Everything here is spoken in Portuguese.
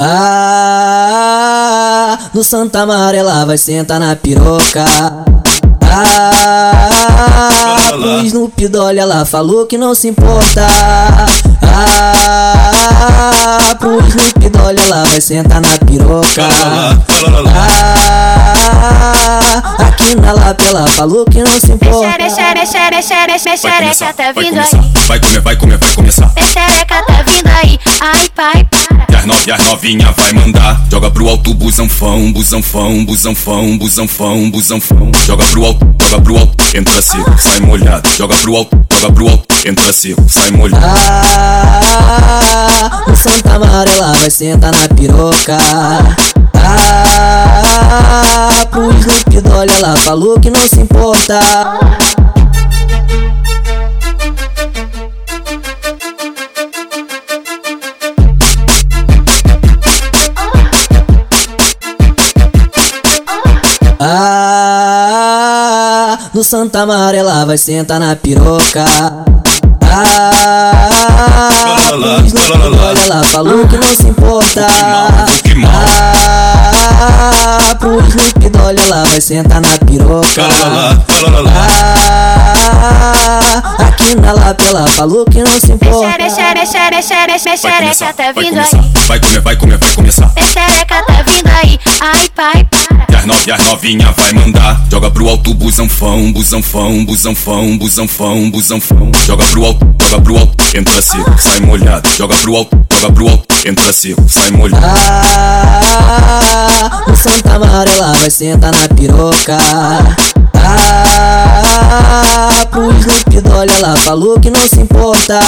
Ah, no Santa Amarela vai sentar na piroca. Ah, pro Snoop Dolly ela falou que não se importa. Ah, pro Snoop Dolly ela vai sentar na piroca. Ah, aqui na lapela falou que não se importa. Xere, xere, xere, xere, xereca tá vindo aí. Vai comer, vai comer, vai começar. Xereca tá vindo aí. Ai, pai, para. As, no, e as novinha vai mandar. Joga pro alto, busão fão, busão fão, busão fão, busão fão, busão fão. Joga pro alto, joga pro alto, entra seco, sai molhado. Joga pro alto, joga pro alto, entra seco, sai molhado. Ah, no Santa Amarela vai sentar na piroca. Ah, pro Snoop Dolly ela falou que não se importa. No Santa Amarela vai sentar na piroca. Ah, Dolly ela falou que não se importa. Ah, pro Snoop Dolly ela vai sentar na piroca. Ah, aqui na lapela falou que não se importa. Xere, xere, xere, xere, xere, Vai começar, xereca tá vindo aí. Vai comer, vai comer, vai começar. Xereca tá vindo aí. Ai, pai, para. As, e as novinha vai mandar. Joga pro alto, busão fão, busão fão, busão fão, busão fão, busão fão. Joga pro alto, joga pro alto, entra seco, sai molhado. Joga pro alto, joga pro alto, entra seco, sai molhado. Ah, no Santa Amarela vai sentar na piroca. Ah, pro Snoop Dolly ela falou que não se importa.